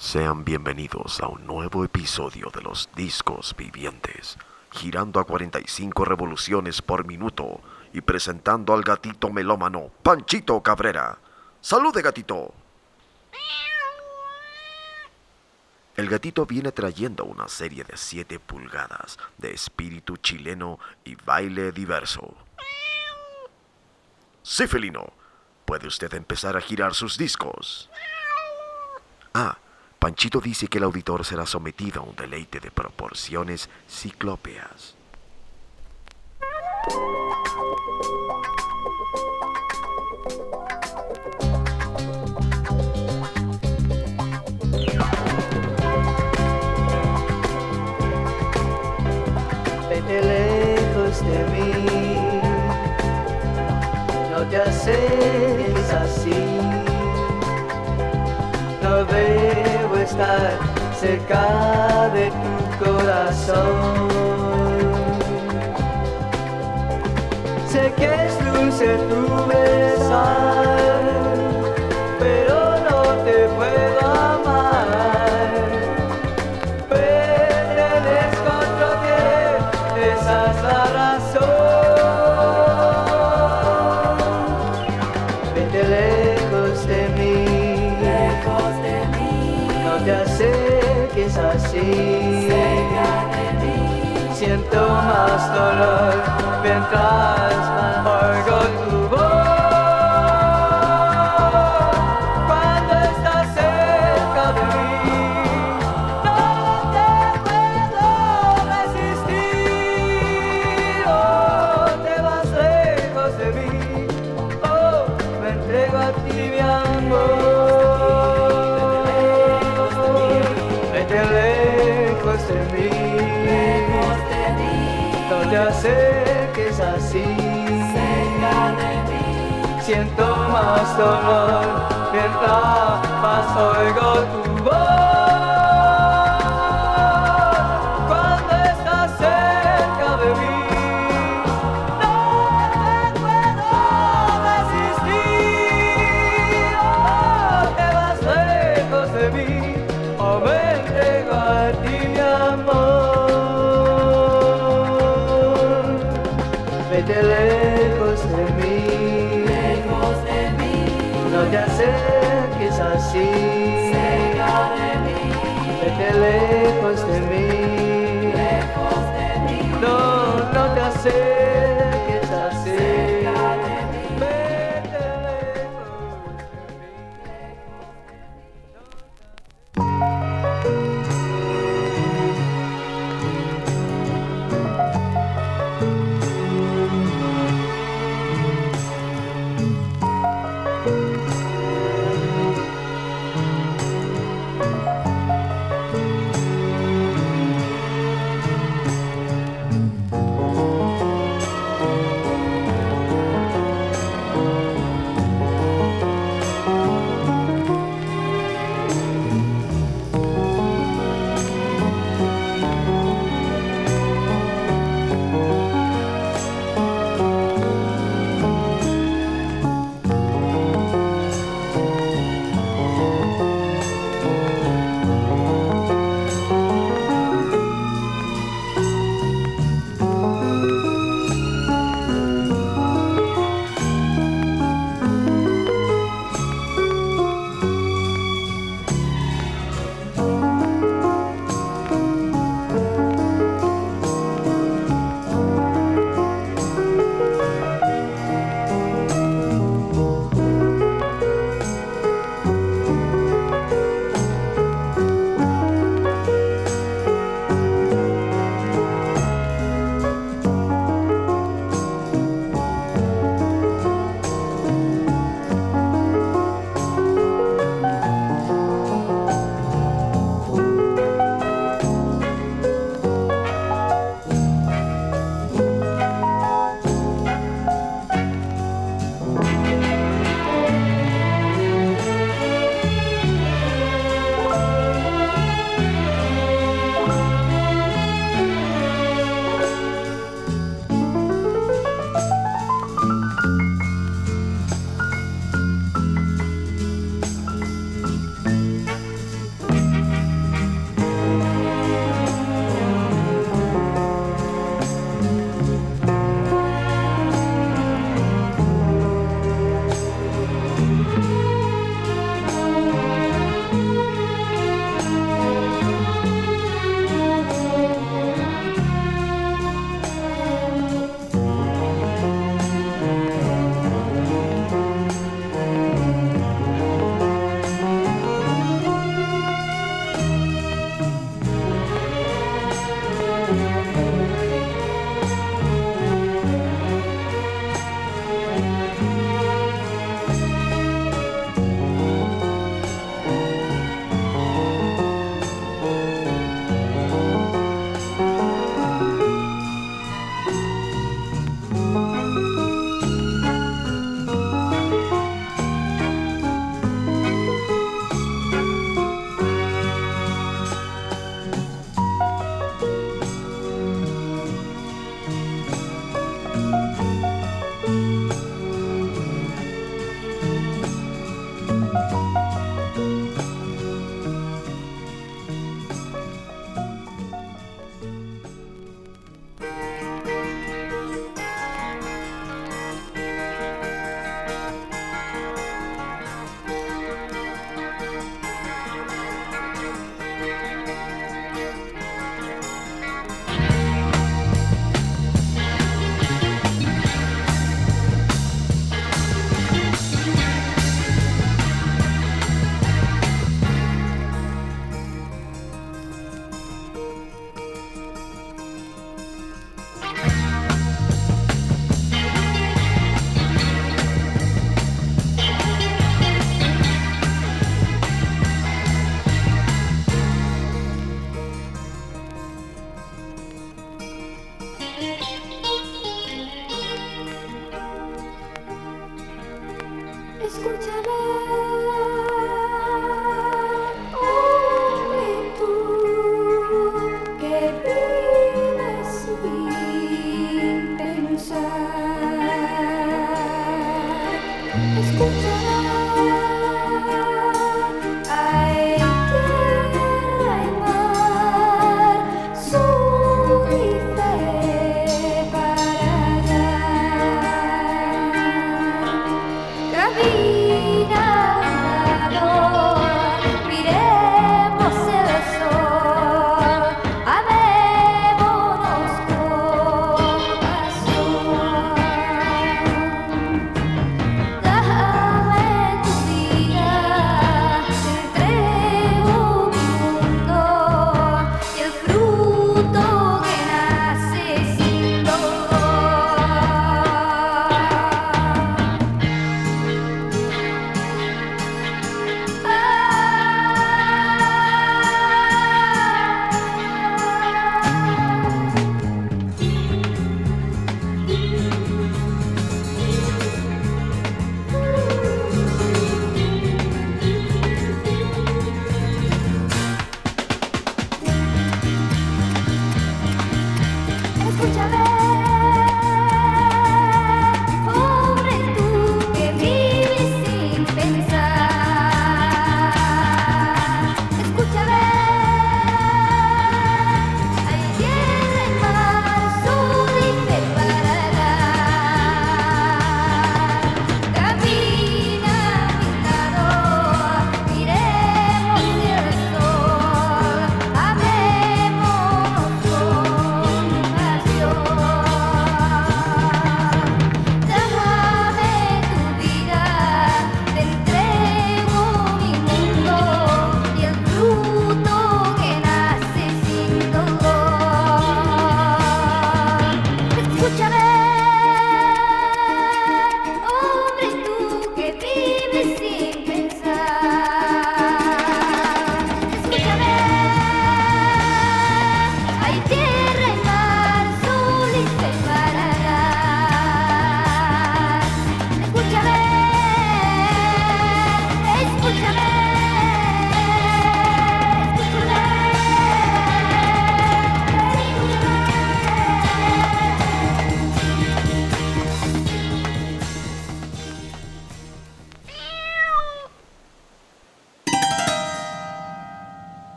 Sean bienvenidos a un nuevo episodio de los Discos Vivientes, girando a 45 revoluciones por minuto y presentando al gatito melómano Panchito Cabrera. ¡Salude, gatito! El gatito viene trayendo una serie de 7 pulgadas de espíritu chileno y baile diverso. Sí, felino. Puede usted empezar a girar sus discos. Ah, Panchito dice que el auditor será sometido a un deleite de proporciones ciclópeas. Vete lejos de mí, no te acerques así, estar cerca de tu corazón. Sé que es dulce tu color, because acerques así. cerca de mí, Siento más dolor mientras más oigo tu voz.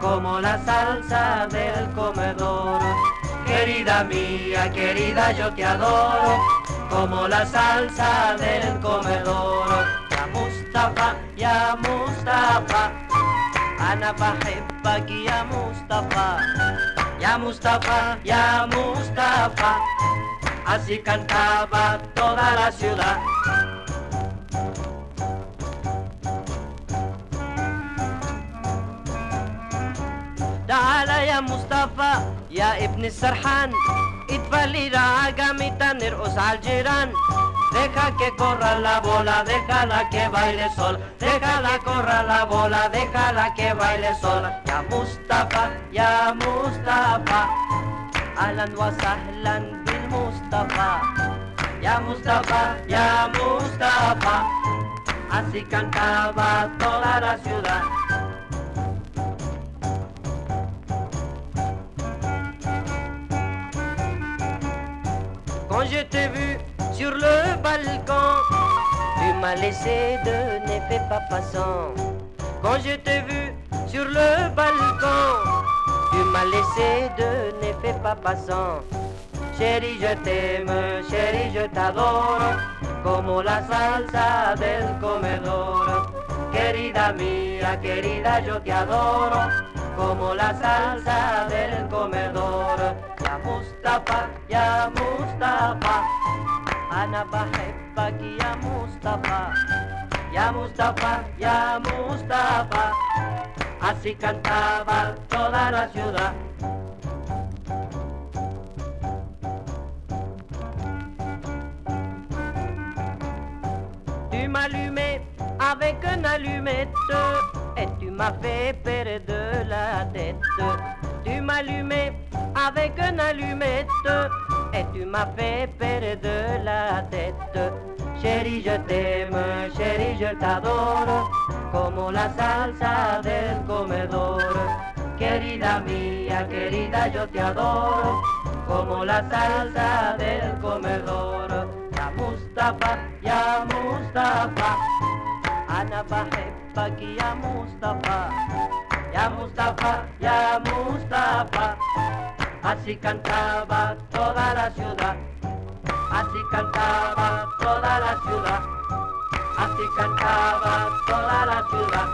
como la salsa del comedor. Querida mía, querida, yo te adoro, como la salsa del comedor. Ya Mustafa, ya Mustafa, Ana Pajepaki, ya Mustafa. Ya Mustafa, ya Mustafa, así cantaba toda la ciudad. مصطفى يا ابن السرحان اتفلي راقامita نرقص على الجيران Deja que corra la bola, déjala que baile sol. Déjala corra la bola, déjala que baile sol. Ya Mustafa, ya Mustafa. Ahlan wa sahlan bil Mustafa. Ya Mustafa, ya Mustafa. Así cantaba toda la ciudad. Quand je t'ai vu sur le balcon, tu m'as laissé de ne fais pas passant. Quand je t'ai vu sur le balcon, tu m'as laissé de ne fais pas passant. Chérie, je t'aime, chérie, je t'adore, como la salsa del comedor. Querida mía, querida, yo te adoro, como la salsa del comedor. Ya Mustafa, ya Mustafa, Ana بحبك يا Mustafa, ya Mustafa, ya Mustafa. Así cantaba toda la ciudad. Tu m'allumais avec une allumette et tu m'as fait perdre la tête. tu m'allumais avec une allumette et tu m'as fait perdre la tête. Chérie, je t'aime, chérie, je t'adore, comme la salsa del comedor. Querida mía, querida, yo te adoro, la salsa del comedor. Ya Mustafa, ya Mustafa, Ana Bajepa, ya Mustafa. Ya Mustafa, ya Mustafa. Así cantaba toda la ciudad, así cantaba toda la ciudad, así cantaba toda la ciudad.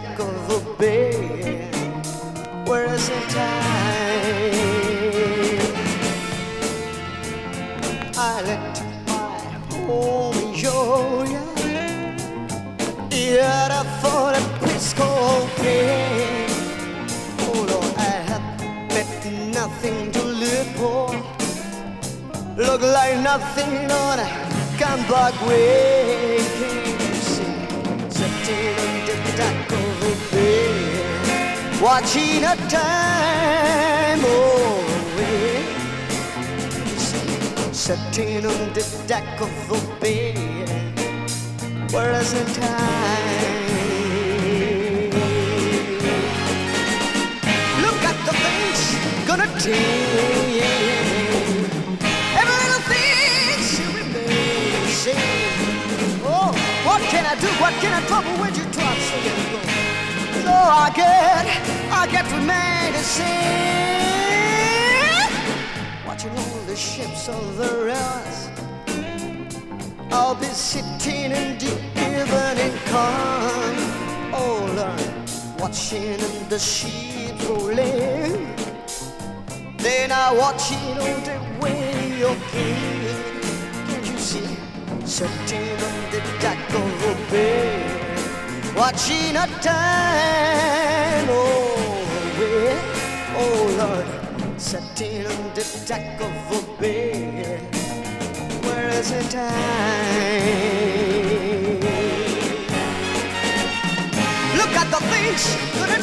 Deck of a bed. Where is the time? I left my home in Georgia. Yet I thought a place called pain. Oh I have met nothing to live for. Look like nothing on a comeback way. Watching a time oh, eh. away. Sitting on the deck of a bed, where is the time? Look at the things gonna take. Every little thing should remain the same. Oh, what can I do? What can I trouble when you go? I get, I get the same. Watching all the ships of the rivers. I'll be sitting in the evening calm. Oh Lord, watching the sheep rolling. Then I watch it all the way again. Can't you see? Sitting on the deck of a bed, watching a time away. Oh Lord, sitting on the deck of a bed. Where is the time? Look at the things that I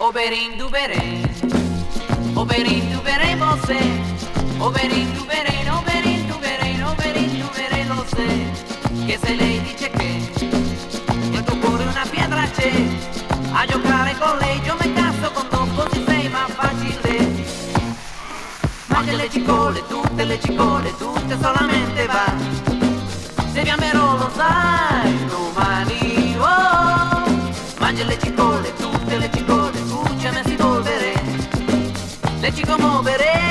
Oberin duberin, oberin duberin você, oberin duberin, oberin duberin, oberin duberin lo sé, che se lei dice che il tuo cuore una pietra c'è, a giocare con lei io mi caso con te così sei ma facile. Mangia le cicole, tutte le cicole, tutte solamente va, se vi amerò lo sai domani, oh, mangia le cicole, tutte Come on, baby.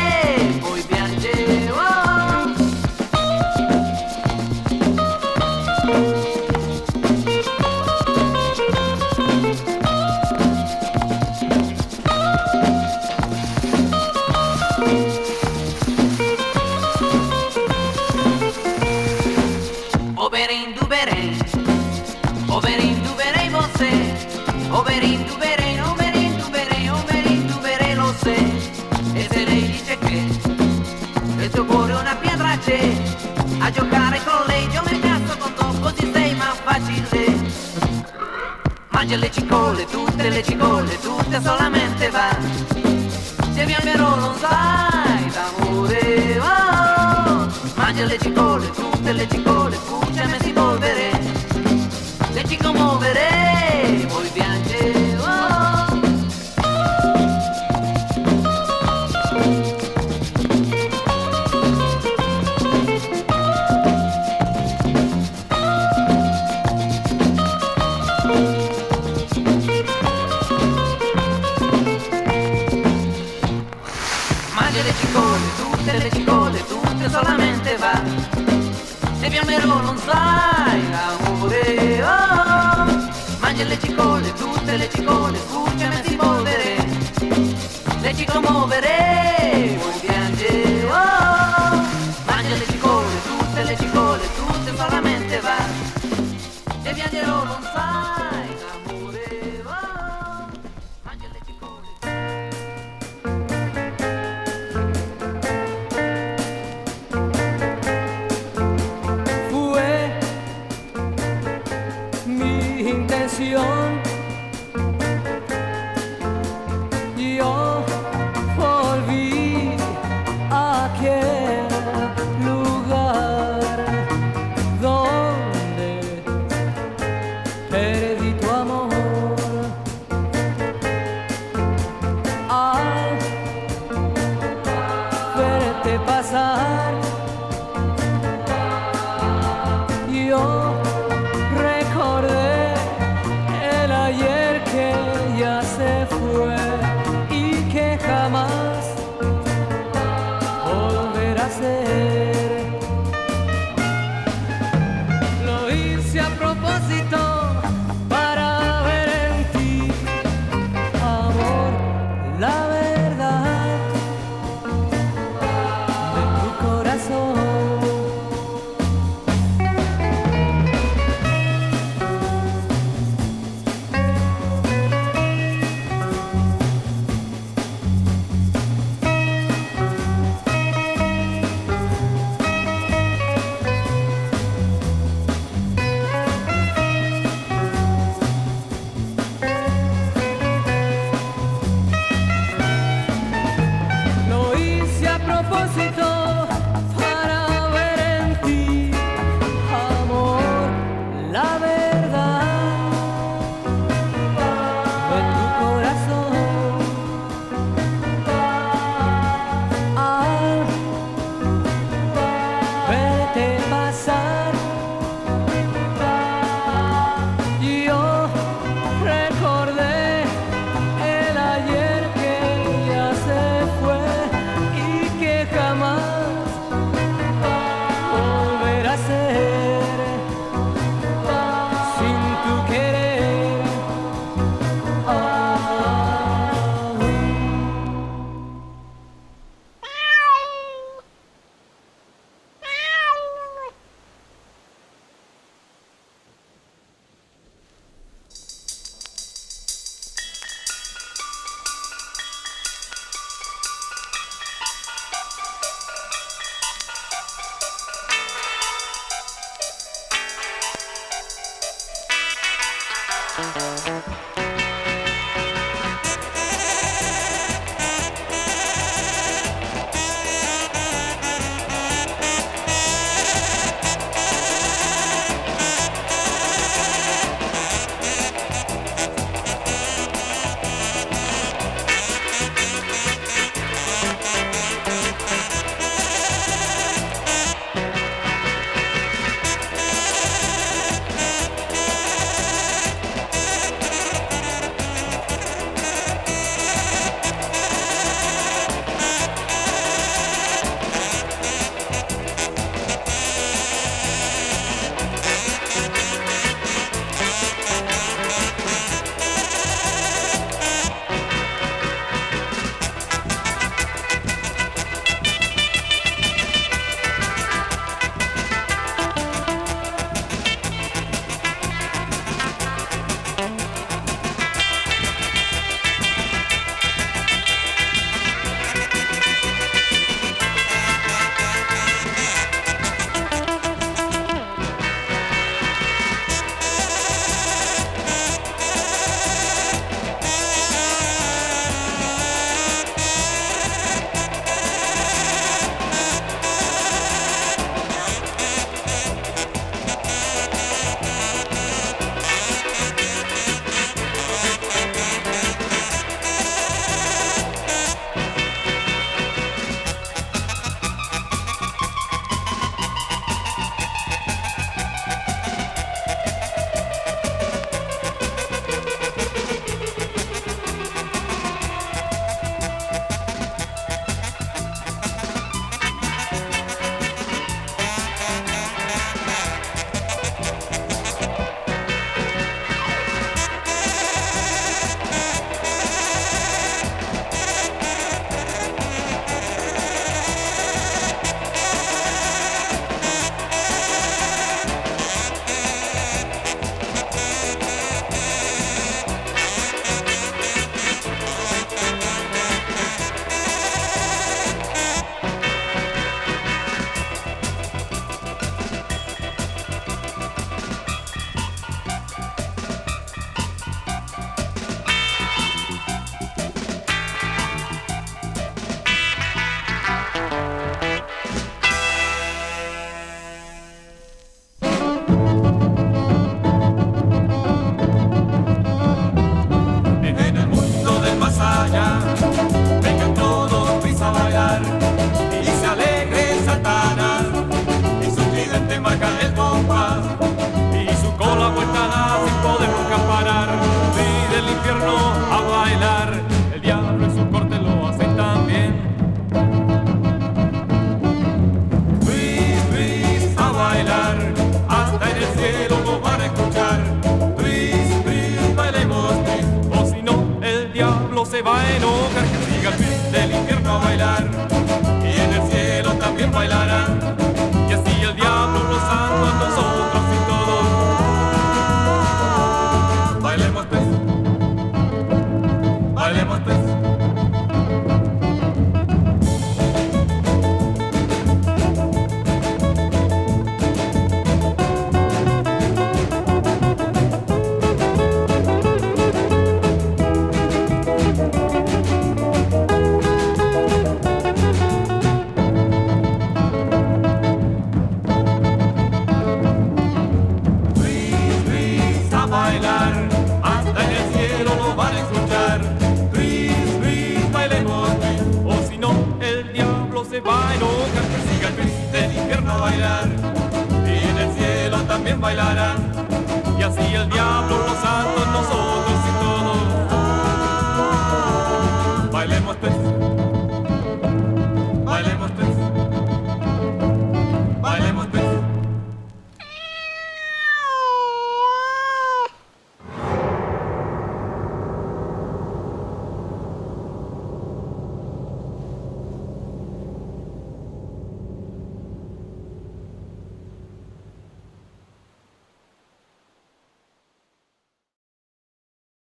Giocare con lei io mi caso con te così sei ma facile. Mangia le cicole, tutte le cicole, tutte solamente va. Se mi amerò non sai d'amore, oh. Mangia le cicole, tutte le cicole, scucciami si tutte le cicone, scusami si muovere, le ciclomovere, vuoi piangere, oh, mangia le cicone, tutte le cicone, tutte solamente va, e piangere non fa.